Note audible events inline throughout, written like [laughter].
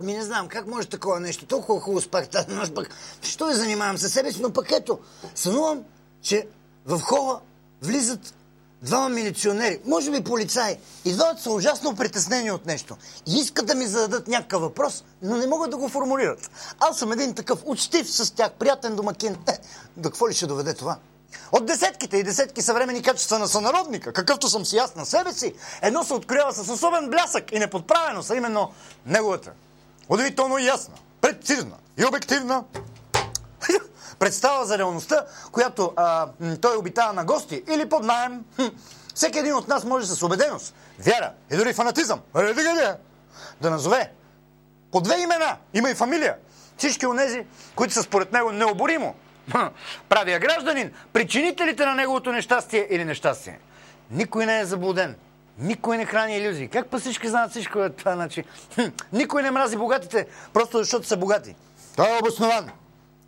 Ми не знам, как може такова нещо? Толкова хубаво тази нощ, пък що я занимавам със себе си, но пък ето, сънувам, че в хола влизат двама милиционери, може би полицаи, и двамата са ужасно притеснени от нещо. И искат да ми зададат някакъв въпрос, но не могат да го формулират. Аз съм един такъв учтив с тях, приятен домакин. Е, до какво ли ще доведе това? От десетките и десетки съвремени качества на сънародника, какъвто съм си аз на себе си, едно се откроява с особен блясък и неподправено са именно неговата. Удивително ясна, прецизна и обективна [laughs] представа за реалността, която а, той обитава на гости или под найем. Всеки един от нас може с убеденост, вяра и дори фанатизъм да назове по две имена, има и фамилия. Всички онези, които са според него необоримо правия гражданин, причинителите на неговото нещастие или нещастие. Никой не е заблуден. Никой не храни иллюзии. Как па всички знаят всичко е това? Значи? Никой не мрази богатите, просто защото са богати. Той е обоснован.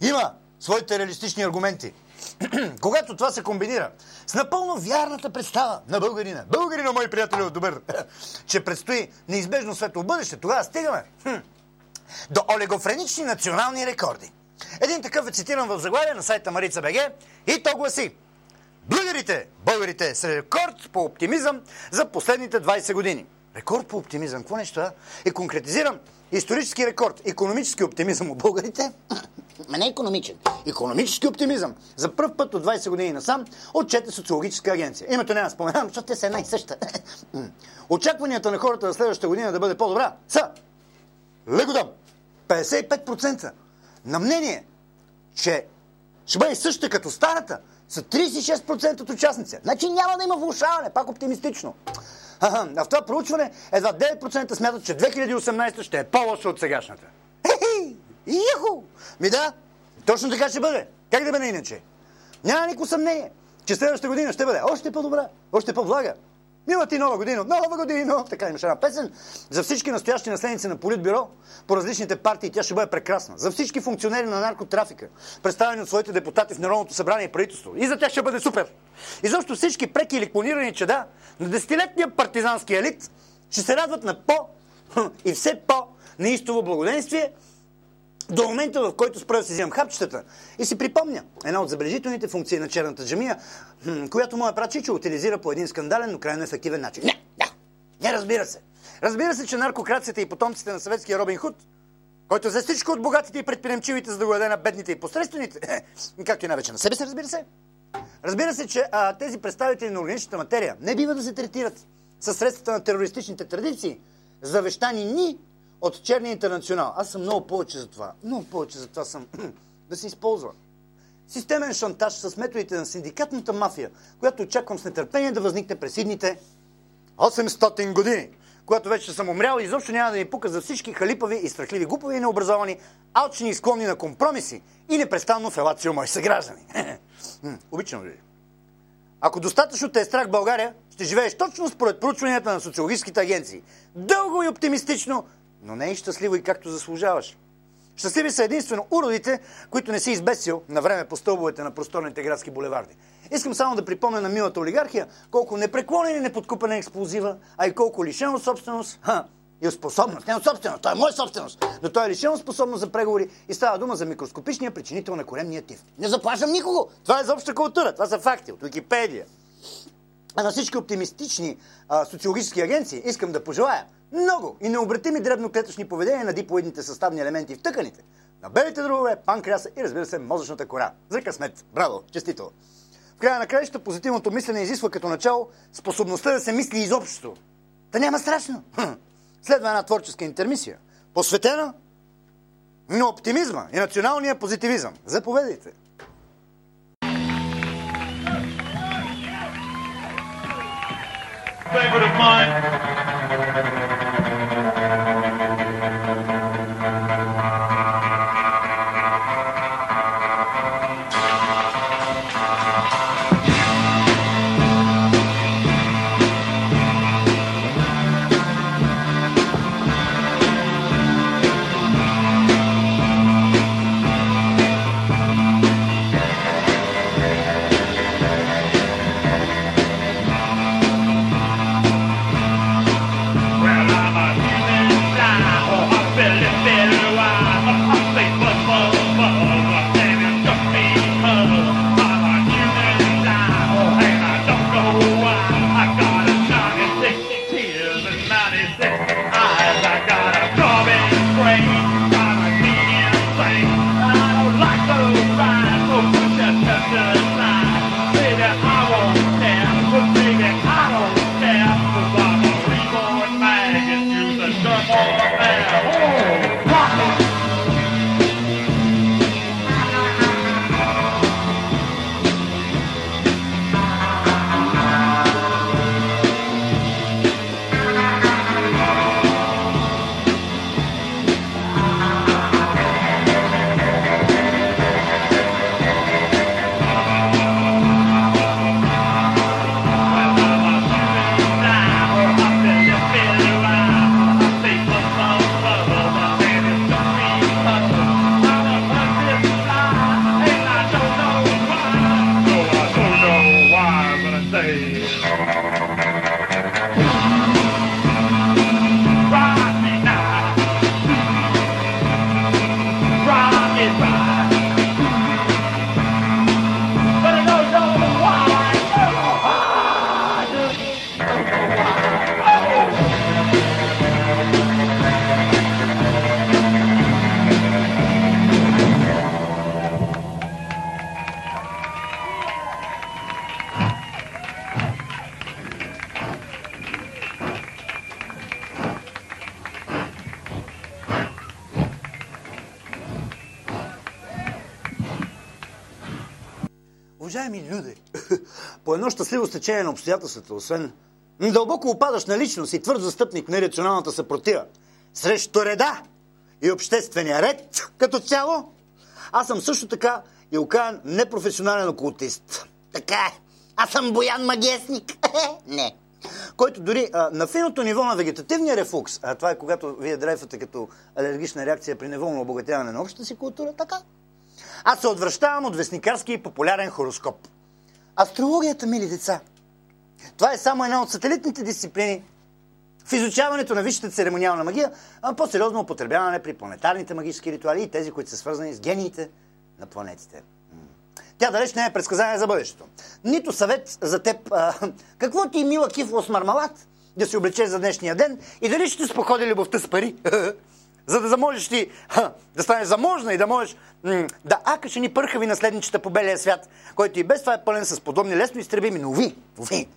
Има своите реалистични аргументи. Когато това се комбинира с напълно вярната представа на българина, българина, мои приятели от добър, че предстои неизбежно светло бъдеще, тогава стигаме до олигофренични национални рекорди. Един такъв е цитиран в заглавие на сайта Марица БГ и то гласи Българите, българите са рекорд по оптимизъм за последните 20 години. Рекорд по оптимизъм. Какво нещо е? И конкретизирам исторически рекорд. Економически оптимизъм от българите. Ма не економичен. Економически оптимизъм. За първ път от 20 години насам отчете социологическа агенция. Името няма споменавам, защото те са една и съща. Очакванията на хората за следващата година да бъде по-добра са легодам 55% на мнение, че ще бъде същата като старата, са 36% от участници. Значи няма да има влушаване, пак оптимистично. А в това проучване едва 9% смятат, че 2018 ще е по-лоша от сегашната. Хе-хе! Ми да, точно така ще бъде. Как да бъде иначе? Няма никакво съмнение, че следващата година ще бъде още по-добра, още по-влага. Мила ти нова година, нова година! [laughs] Така имаше една песен. За всички настоящи наследници на Политбюро по различните партии тя ще бъде прекрасна. За всички функционери на наркотрафика, представени от своите депутати в Народното събрание и правителство. И за тях ще бъде супер. И защо всички преки или клонирани чеда на десетилетния партизански елит ще се радват на по [laughs] и все по неистово благоденствие до момента, в който спра да си вземам хапчетата и си припомня една от забележителните функции на черната джамия, която моя брат Чичо утилизира по един скандален, но крайно ефективен начин. Не, да, не разбира се. Разбира се, че наркокрацията и потомците на съветския Робин Худ, който взе всичко от богатите и предприемчивите, за да го даде на бедните и посредствените, [laughs] както и най-вече на себе се, разбира се. Разбира се, че а, тези представители на органичната материя не бива да се третират със средствата на терористичните традиции, завещани ни от черния интернационал. Аз съм много повече за това. Много повече за това съм [clears throat] да се използва. Системен шантаж с методите на синдикатната мафия, която очаквам с нетърпение да възникне през идните 800 години, когато вече съм умрял и изобщо няма да ни пука за всички халипави и страхливи, глупови и необразовани, алчни и склонни на компромиси и непрестанно фелацио мои съграждани. [clears throat] Обичам ви. Ако достатъчно те е страх България, ще живееш точно според проучванията на социологическите агенции. Дълго и оптимистично, но не е щастливо и както заслужаваш. Щастливи са единствено уродите, които не си избесил на време по стълбовете на просторните градски булеварди. Искам само да припомня на милата олигархия колко непреклонен и неподкупена експлозива, а и колко лишен от собственост, ха, и от способност. Не от собственост, той е моя собственост. Но той е лишен от способност за преговори и става дума за микроскопичния причинител на коремния тиф. Не заплашам никого. Това е за обща култура. Това са факти от Википедия. А на всички оптимистични а, социологически агенции искам да пожелая много и необратими дребноклетъчни поведения на диплоидните съставни елементи в тъканите, на белите дробове, панкреаса и разбира се мозъчната кора. За късмет! Браво! Честито! В края на краищата позитивното мислене изисква като начало способността да се мисли изобщо. Да няма страшно. Хм. Следва една творческа интермисия, посветена на оптимизма и националния позитивизъм. Заповедайте! Favorite of mine. Щастливо стечение на обстоятелствата, освен дълбоко опадаш на личност и твърд застъпник на рационалната съпротива срещу реда и обществения ред като цяло, аз съм също така и окаян непрофесионален окултист. Така е. Аз съм Боян Магесник. [laughs] Не. Който дори а, на финото ниво на вегетативния рефлукс, а това е когато вие дрейфате като алергична реакция при неволно обогатяване на общата си култура, така, аз се отвръщавам от вестникарски и популярен хороскоп. Астрологията, мили деца, това е само една от сателитните дисциплини в изучаването на висшата церемониална магия, а по-сериозно употребяване при планетарните магически ритуали и тези, които са свързани с гениите на планетите. Тя далеч не е предсказание за бъдещето. Нито съвет за теб. А, какво ти е мила кифло с мармалат да си облечеш за днешния ден и дали ще споходи любовта с пари? [laughs] за да заможеш ти ха, да станеш заможна и да можеш м- да акаш ни пърхави наследничета по белия свят, който и без това е пълен с подобни лесно изтребими, но уви, уви,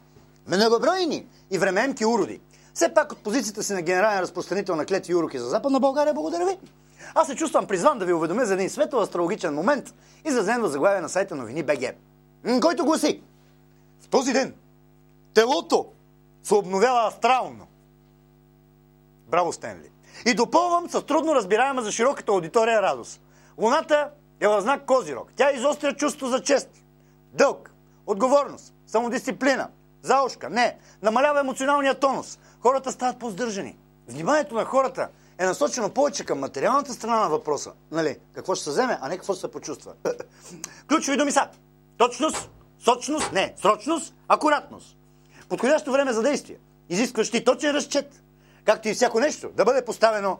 многобройни и временки уроди. Все пак от позицията си на генерален разпространител на клетви уроки за Западна България, благодаря ви. Аз се чувствам призван да ви уведомя за един светъл астрологичен момент, изразен в заглавие на сайта новини БГ, който гласи В този ден телото се обновява астрално. Браво, Стенли! И допълвам с трудно разбираема за широката аудитория радост. Луната е в знак Козирог. Тя изостря чувство за чест, дълг, отговорност, самодисциплина, заушка. Не, намалява емоционалния тонус. Хората стават по-здържани. Вниманието на хората е насочено повече към материалната страна на въпроса. Нали? Какво ще се вземе, а не какво ще се почувства. [laughs] Ключови думи са точност, сочност, не, срочност, акуратност. Подходящо време за действие. Изискващи точен разчет, както и всяко нещо, да бъде поставено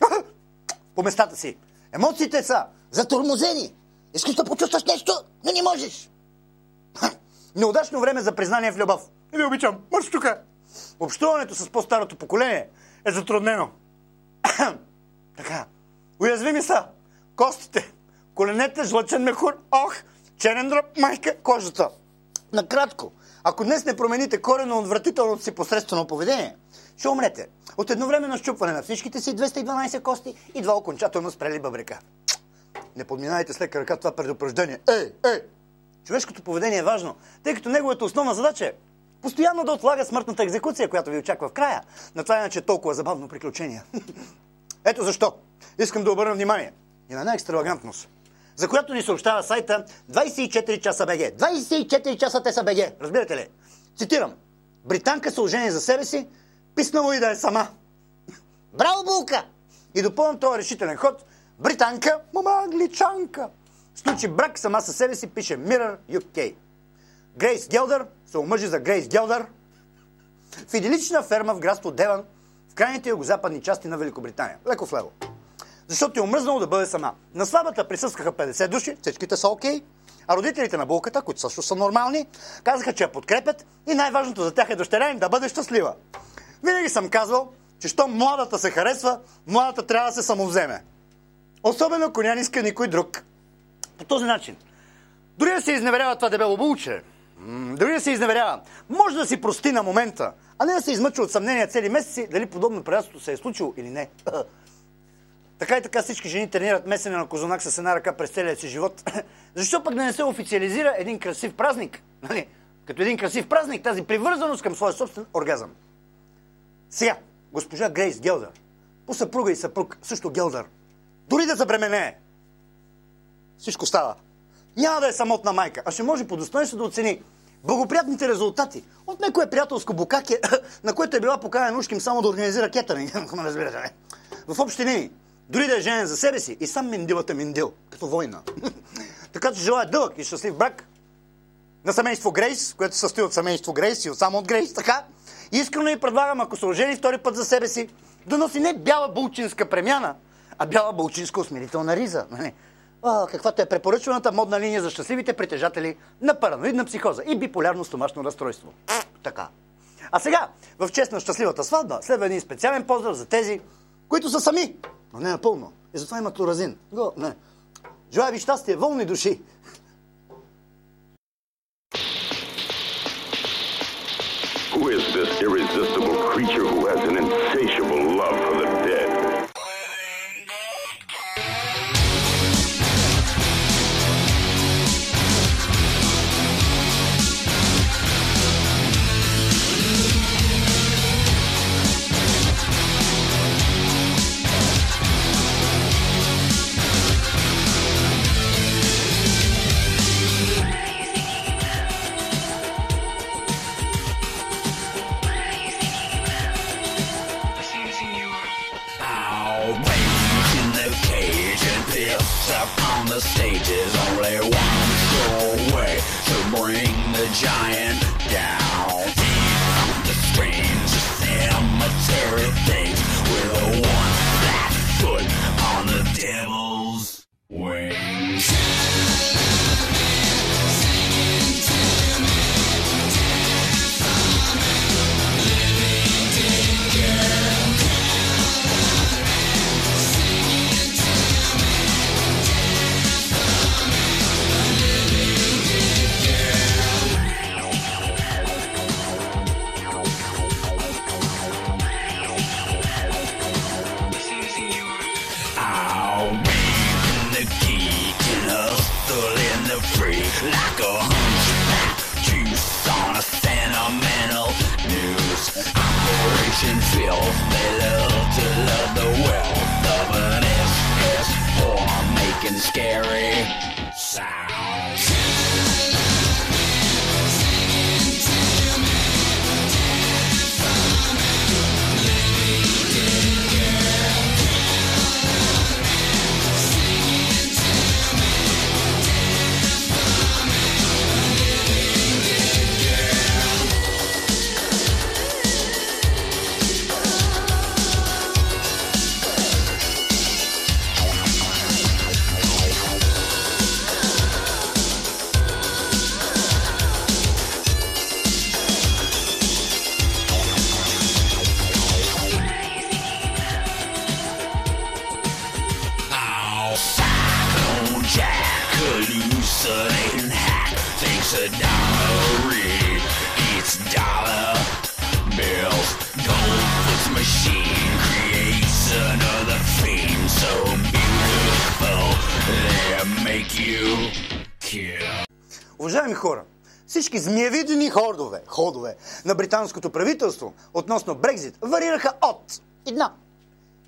[laughs] по местата си. Емоциите са затормозени. Искаш да почувстваш нещо, но не можеш. [laughs] Неудачно време за признание в любов. Не ви обичам, мърш тука. Общуването с по-старото поколение е затруднено. [clears throat] така. Уязвими са костите, коленете, жлъчен мехур, ох, черен дръб, майка, кожата. Накратко, ако днес не промените корено отвратителното си посредствено поведение, ще умрете. От едновременно щупване на всичките си 212 кости и два окончателно спрели бъбрека. Не подминайте с лека ръка това предупреждение. Ей, ей! Човешкото поведение е важно, тъй като неговата основна задача е постоянно да отлага смъртната екзекуция, която ви очаква в края на това иначе толкова забавно приключение. [laughs] Ето защо искам да обърна внимание и на една екстравагантност, за която ни съобщава сайта 24 часа БГ. 24 часа те са БГ. Разбирате ли? Цитирам. Британка се ожени за себе си, писнало и да е сама. Браво, Булка! И допълвам този решителен ход. Британка, мама англичанка. Случи брак сама със себе си, пише Mirror UK. Грейс Гелдър се омъжи за Грейс Гелдър в идилична ферма в градство Деван, в крайните югозападни части на Великобритания. Леко в лево. Защото е омръзнало да бъде сама. На слабата присъстваха 50 души, всичките са окей, okay, а родителите на булката, които също са нормални, казаха, че я подкрепят и най-важното за тях е дъщеря им да бъде щастлива. Винаги съм казвал, че що младата се харесва, младата трябва да се самовземе. Особено ако няма иска никой друг. По този начин. Дори да се изневерява това дебело булче, дори да се изневерява, може да си прости на момента, а не да се измъчва от съмнения цели месеци дали подобно приятелство се е случило или не. [laughs] така и така всички жени тренират месене на козунак с една ръка през целия си живот. [laughs] Защо пък да не се официализира един красив празник? [laughs] Нали? Като един красив празник, тази привързаност към своя собствен оргазъм. Сега, госпожа Грейс Гелдър, по съпруга и съпруг, също Гелдър, дори да забременее, всичко става. Няма да е самотна майка, а ще може по достоинство да оцени благоприятните резултати от некое приятелско букаке, [laughs] на което е била поканена ушким само да организира кетъринг. [laughs] разбирате, не? В общи линии, дори да е женен за себе си и сам миндилата миндил, като война. [laughs] така че желая дълъг и щастлив брак на семейство Грейс, което състои от семейство Грейс и от само от Грейс, така. Искрено ви предлагам, ако се ожени втори път за себе си, да носи не бяла булчинска премяна, а бяла булчинска усмирителна риза. Нали? каквато е препоръчваната модна линия за щастливите притежатели на параноидна психоза и биполярно стомашно разстройство. Така. А сега, в чест на щастливата сватба, следва един специален поздрав за тези, които са сами, но не напълно. И затова имат лоразин. Го, не. Желая ви щастие, волни души! Who is this irresistible creature who has an insatiable the stage is only one soul way to bring the giant like a hunchback juice on a sentimental news. Operation Filth, they love to love the wealth of an SS form making scary sounds. A read eats dollar bills. Goldfoot's machine creates another theme so beautiful they make you kill. Уважаеми хора, всички змиевидени ходове, ходове на британското правителство относно Брекзит варираха от една.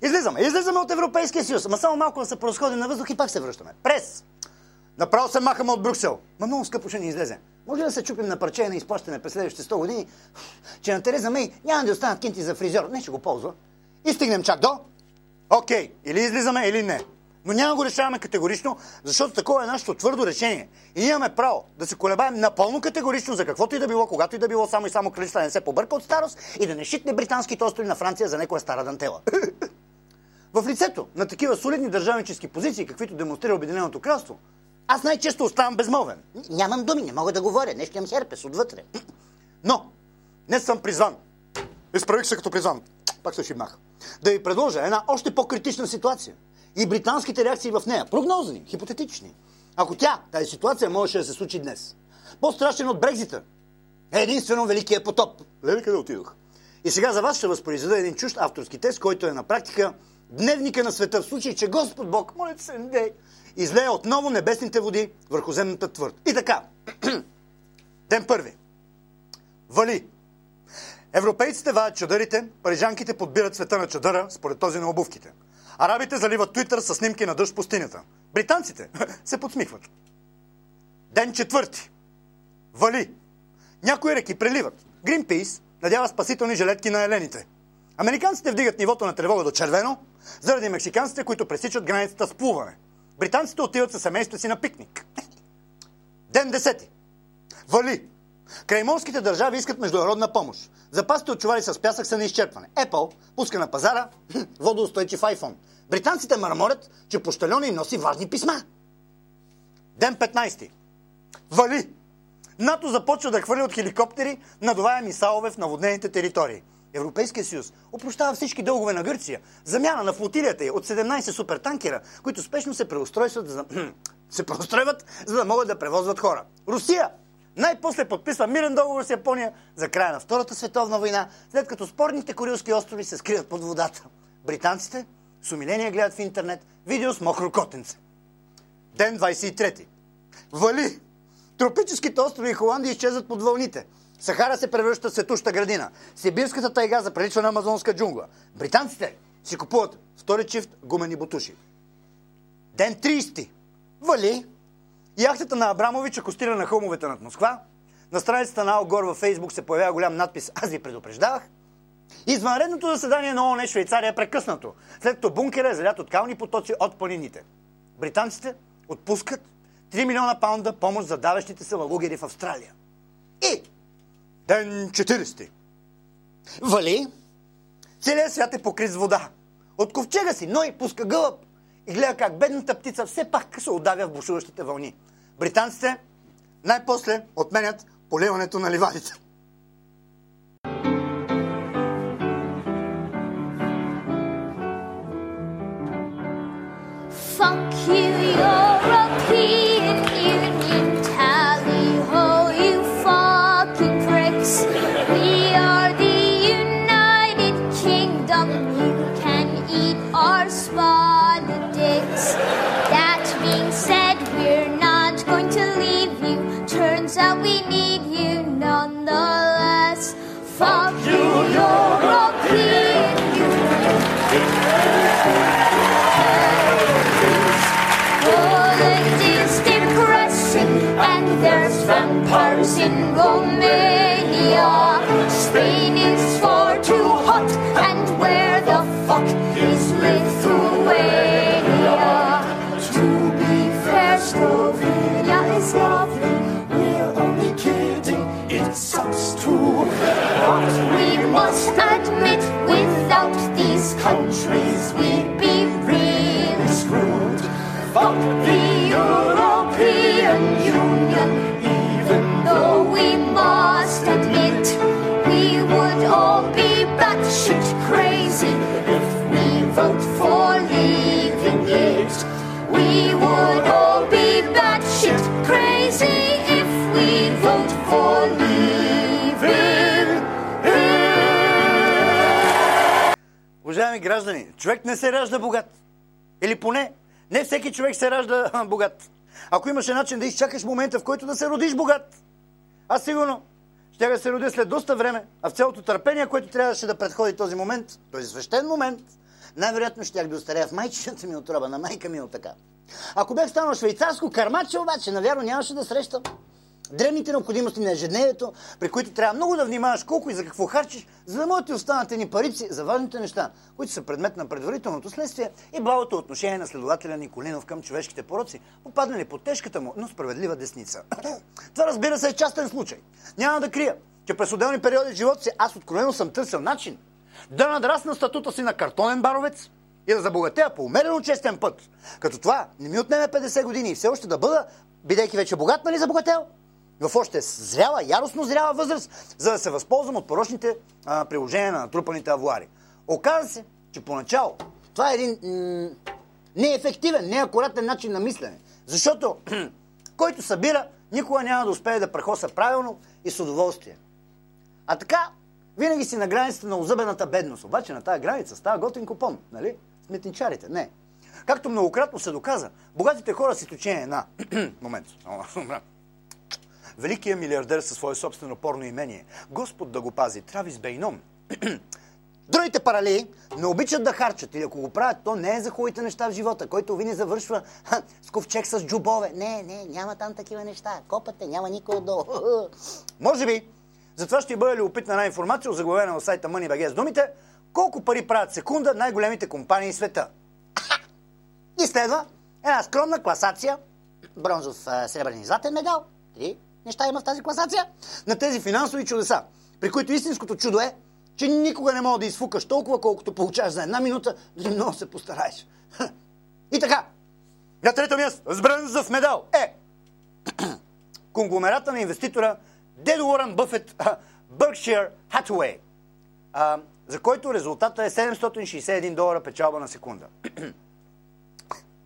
Излизаме, излизаме от Европейския съюз, ама само малко да се просходим на въздух и пак се връщаме. През! Направо се махаме от Брюксел. Ма много скъпо ще ни излезе. Може да се чупим на парче на изплащане през следващите 100 години, че на Тереза Мей няма да останат кинти за фризьор. Не ще го ползва. И стигнем чак до... Окей, или излизаме, или не. Но няма го решаваме категорично, защото такова е нашето твърдо решение. И имаме право да се колебаем напълно категорично за каквото и да било, когато и да било, само и само кралица да не се побърка от старост и да не шитне британските острови на Франция за някоя стара дантела. [laughs] В лицето на такива солидни държавнически позиции, каквито демонстрира Обединеното кралство, аз най-често оставам безмолвен. Нямам думи, не мога да говоря, нещо имам херпес отвътре. [clears throat] Но, днес съм призван. Изправих се като призван. Пак се шибнах. Да ви предложа една още по-критична ситуация. И британските реакции в нея. Прогнозни, хипотетични. Ако тя, тази ситуация, можеше да се случи днес. По-страшен от Брекзита е единствено Великия потоп. Леле къде отидох? И сега за вас ще възпроизведа един чужд авторски тест, който е на практика дневника на света, в случай, че Господ Бог, молите се, не дей, излее отново небесните води върху земната твърд. И така, [clears throat] ден първи. Вали. Европейците ваят чадърите, парижанките подбират цвета на чадъра според този на обувките. Арабите заливат Твитър с снимки на дъжд пустинята. Британците [clears throat] се подсмихват. Ден четвърти. Вали. Някои реки преливат. Гринпейс надява спасителни жилетки на елените. Американците вдигат нивото на тревога до червено, заради мексиканците, които пресичат границата с плуване. Британците отиват със семейството си на пикник. Ден десети. Вали. Краймонските държави искат международна помощ. Запасите от чувари с пясък са на изчерпване. Apple пуска на пазара [clears throat] водоустойчив iPhone. Британците мърморят, че пощальона им носи важни писма. Ден 15. Вали! НАТО започва да хвърли от хеликоптери надуваеми салове в наводнените територии. Европейския съюз опрощава всички дългове на Гърция. Замяна на флотилията й от 17 супертанкера, които спешно се преустройстват, за... [clears throat] се преустройват, за да могат да превозват хора. Русия най-после подписва мирен договор с Япония за края на Втората световна война, след като спорните Корилски острови се скрият под водата. Британците с умиление гледат в интернет видео с мокро котенце. Ден 23. Вали! Тропическите острови и Холандия изчезват под вълните. Сахара се превръща в светуща градина. Сибирската тайга заприличва на амазонска джунгла. Британците си купуват втори чифт гумени бутуши. Ден 30. Вали! Яхтата на Абрамович акостира на хълмовете над Москва. На страницата на Алгор във Фейсбук се появява голям надпис «Аз ви предупреждавах». Извънредното заседание на ООН Швейцария е прекъснато, след като бункера е залят от кални потоци от планините. Британците отпускат 3 милиона паунда помощ за давещите се лалугери в Австралия. И ден 40. Вали, целият свят е покрит с вода. От ковчега си Ной пуска гълъб и гледа как бедната птица все пак се удавя в бушуващите вълни. Британците най-после отменят поливането на ливадите. In Romania. Spain is far too hot, and where the fuck is Lithuania? To be fair, Slovenia is lovely. We're only kidding, it sucks too. But we must admit, without these countries, we'd be really screwed. Fuck the We граждани, човек не се ражда богат. Или поне, не всеки човек се ражда богат. Ако имаше начин да изчакаш момента, в който да се родиш богат, аз сигурно ще да се родя след доста време, а в цялото търпение, което трябваше да предходи този момент, този свещен момент, най-вероятно щях да остаря в майчината ми отроба, на майка ми от така. Ако бях станал швейцарско кармаче, обаче, навярно нямаше да срещам древните необходимости на ежедневието, при които трябва много да внимаваш колко и за какво харчиш, за да могат ти останат ни парици за важните неща, които са предмет на предварителното следствие и благото отношение на следователя Николинов към човешките пороци, попаднали под тежката му, но справедлива десница. [clears throat] Това разбира се е частен случай. Няма да крия, че през отделни периоди в живота си аз откровено съм търсил начин да надрасна статута си на картонен баровец и да забогатея по умерено честен път. Като това не ми отнеме 50 години и все още да бъда, бидейки вече богат, нали забогател? в още зряла, яростно зряла възраст, за да се възползвам от порочните а, приложения на натрупаните авуари. Оказа се, че поначало това е един м- неефективен, неакуратен начин на мислене. Защото [clears throat] който събира, никога няма да успее да прехоса правилно и с удоволствие. А така, Винаги си на границата на озъбената бедност. Обаче на тази граница става готин купон, нали? С митничарите. Не. Както многократно се доказа, богатите хора с изключение на... [clears throat] Момент. Великият милиардер със свое собствено порно имение. Господ да го пази. Травис Бейном. [clears throat] Другите паралели не обичат да харчат и ако го правят, то не е за хубавите неща в живота, който винаги завършва ха, с ковчег с джубове. Не, не, няма там такива неща. Копате, няма никой отдолу. [clears throat] Може би. Затова ще бъде любопитна една информация, озаглавена в сайта MoneyBG с думите колко пари правят секунда най-големите компании в света. И следва една скромна класация, бронзов сребърен и златен медал. Три неща има в тази класация. На тези финансови чудеса, при които истинското чудо е, че никога не мога да изфукаш толкова, колкото получаваш за една минута, дали много се постараеш. И така, на трето място, с бронзов медал е [clears throat] конгломерата на инвеститора Дедо Уорън Бъфет Berkshire Hathaway, за който резултата е 761 долара печалба на секунда. [clears throat]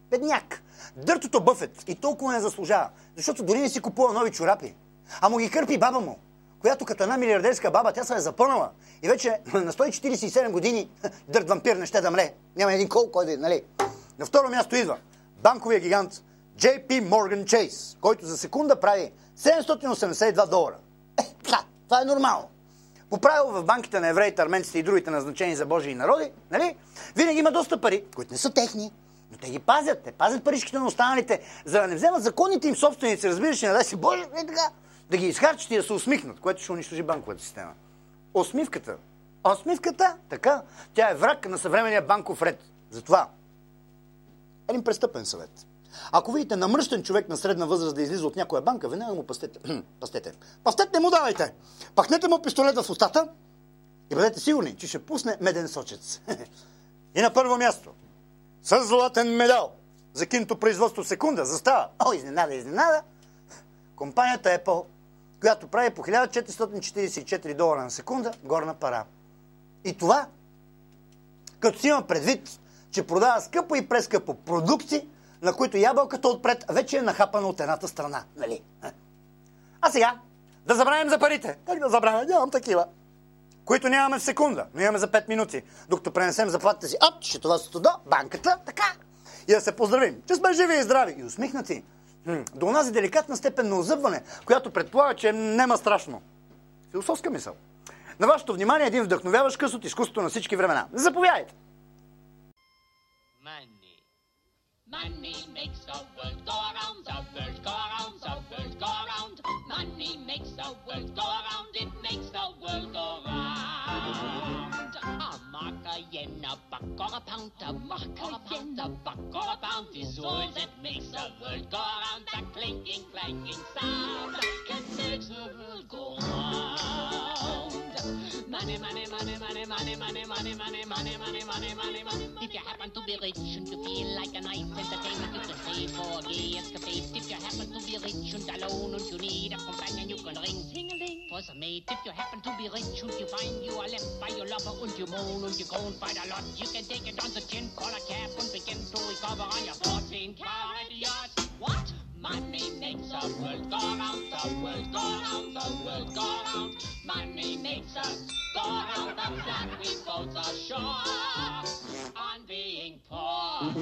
Бедняк. Дъртото Бъфет и толкова не заслужава, защото дори не си купува нови чорапи. А му ги кърпи баба му, която като една милиардерска баба, тя се е запълнала. И вече [clears throat] на 147 години [clears throat] дърт вампир не ще да мре. Няма един кол, кой да е, нали? На второ място идва банковия гигант JP Morgan Chase, който за секунда прави 782 долара. Е, да, това е нормално. По правило в банките на евреите, арменците и другите назначени за Божии народи, нали? Винаги има доста пари, които не са техни, но те ги пазят. Те пазят паричките на останалите, за да не вземат законните им собственици, разбираш ли, дай си Боже, не така, да ги изхарчат и да се усмихнат, което ще унищожи банковата система. Осмивката. Осмивката, така, тя е враг на съвременния банков ред. Затова, един престъпен съвет. Ако видите намръщен човек на средна възраст да излиза от някоя банка, веднага му пастете. пастете. Пастете му давайте. Пахнете му пистолета в устата и бъдете сигурни, че ще пусне меден сочец. [laughs] и на първо място, с златен медал за кинто производство секунда застава. О, изненада, изненада. Компанията Apple, която прави по 1444 долара на секунда горна пара. И това, като си има предвид, че продава скъпо и прескъпо продукти, на които ябълката отпред вече е нахапана от едната страна. Нали? А сега, да забравим за парите. Как да забравя? Нямам такива. Които нямаме в секунда, но имаме за 5 минути. Докато пренесем заплатите си от счетоводството до банката, така. И да се поздравим, че сме живи и здрави и усмихнати. До онази деликатна степен на озъбване, която предполага, че нема страшно. Философска мисъл. На вашето внимание един вдъхновяващ къс от изкуството на всички времена. Заповядайте! Money. Money makes the world go around, the world go around, the world go around. Money makes the world go around, it makes the world go round. A mark, a yen, a buck, or a pound, a mark, or a pound, a buck, or a pound is all that makes the world go around. That clinking, clanking sound that makes the world go money, money, money, money, money, money, money, money, money, money. If you happen to be rich and you feel like a nice entertainment, you can pay for a gay escapade. If you happen to be rich and alone and you need a companion, you can ring ting-a-ling for some mate. If you happen to be rich and you find you are left by your lover and you moan and you groan quite a lot, you can take it on the chin, call a cab and begin to recover on your 14 carat yacht. What? Money makes the world go round, the world. Go round, the world. Go round. Money makes us go round the flat. We both are sure on being poor. Money,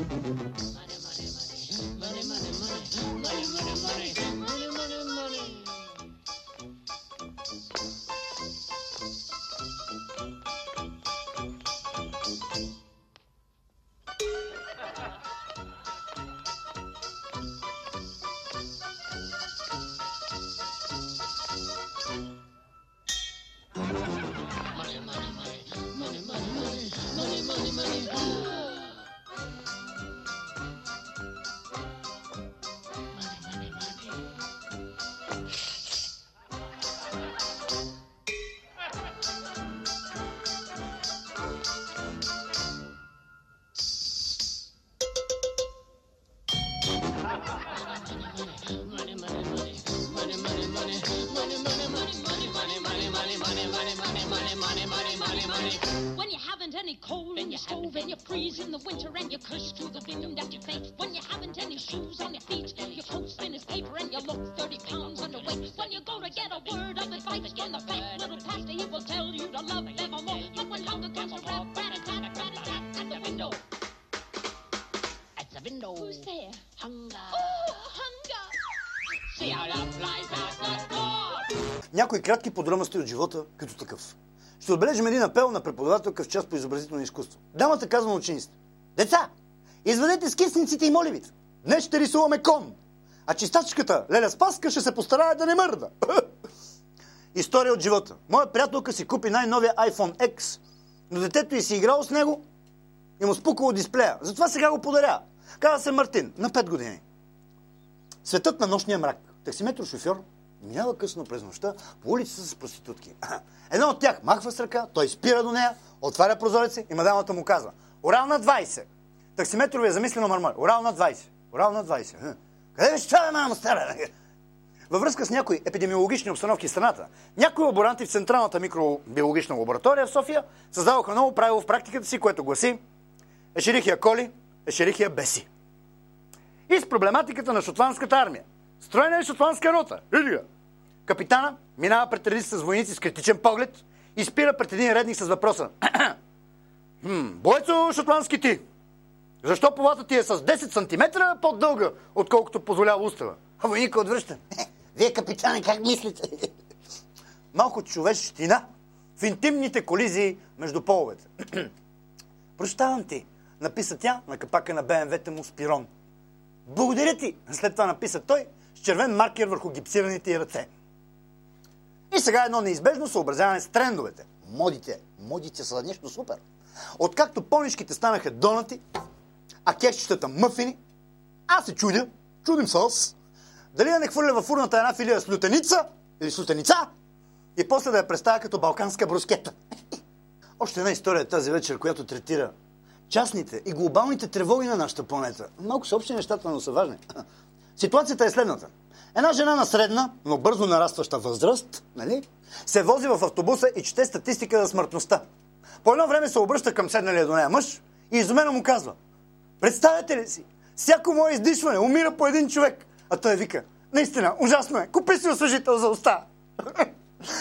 money, money, money, money, money, money, money, money, money, money, money. any shoes on your feet, your coat's thin as paper and you look 30 pounds underweight. When you go to get a word of advice from the fat little pastor, he will tell you to love nevermore. But when hunger comes around, rat a tat, rat a tat at the window. At the window. Who's there? Hunger. Oh, hunger! See how love flies past the door. Някои кратки подробности от живота като такъв. Ще отбележим един апел на преподавателка в част по изобразително изкуство. Дамата казва на учениците. Деца, извадете скисниците и моливите. Днес ще рисуваме кон. А чистачката Леля Спаска ще се постарае да не мърда. [laughs] История от живота. Моя приятелка си купи най-новия iPhone X, но детето й си играло с него и му спукало дисплея. Затова сега го подаря. Казва се Мартин, на 5 години. Светът на нощния мрак. Таксиметро шофьор минава късно през нощта по улицата с проститутки. [laughs] Една от тях махва с ръка, той спира до нея, отваря прозореца и мадамата му казва Орал на 20. Таксиметрови е замислено мърмър. Орал на 20. Орал на 20. Хм. Къде беше това, мамо стара? Във връзка с някои епидемиологични обстановки в страната, някои лаборанти в Централната микробиологична лаборатория в София създадоха ново правило в практиката си, което гласи Ешерихия коли, Ешерихия беси. И с проблематиката на шотландската армия. Строена е шотландска рота. Види я. Капитана минава пред редица с войници с критичен поглед и спира пред един редник с въпроса. [clears throat] бойцо шотландски ти, защо полата ти е с 10 см по-дълга, отколкото позволява устава? А войника отвръща. «Е, Вие, капитане, как мислите? Малко човещина в интимните колизии между половете. Прощавам ти, написа тя на капака на БМВ-та му с пирон. Благодаря ти, след това написа той с червен маркер върху гипсираните й ръце. И сега едно неизбежно съобразяване с трендовете. Модите. Модите са нещо супер. Откакто понишките станаха донати, а кекчетата мъфини, аз се чудя, чудим се аз, дали да не хвърля във фурната една филия с лютеница или с лютеница и после да я представя като балканска брускета. Още една история тази вечер, която третира частните и глобалните тревоги на нашата планета. Малко са общи нещата, но са важни. Ситуацията е следната. Една жена на средна, но бързо нарастваща възраст, нали, се вози в автобуса и чете статистика за смъртността. По едно време се обръща към седналия до нея мъж и изумено му казва Представете ли си? Всяко мое издишване умира по един човек. А той вика, наистина, ужасно е. Купи си освежител за уста. [laughs]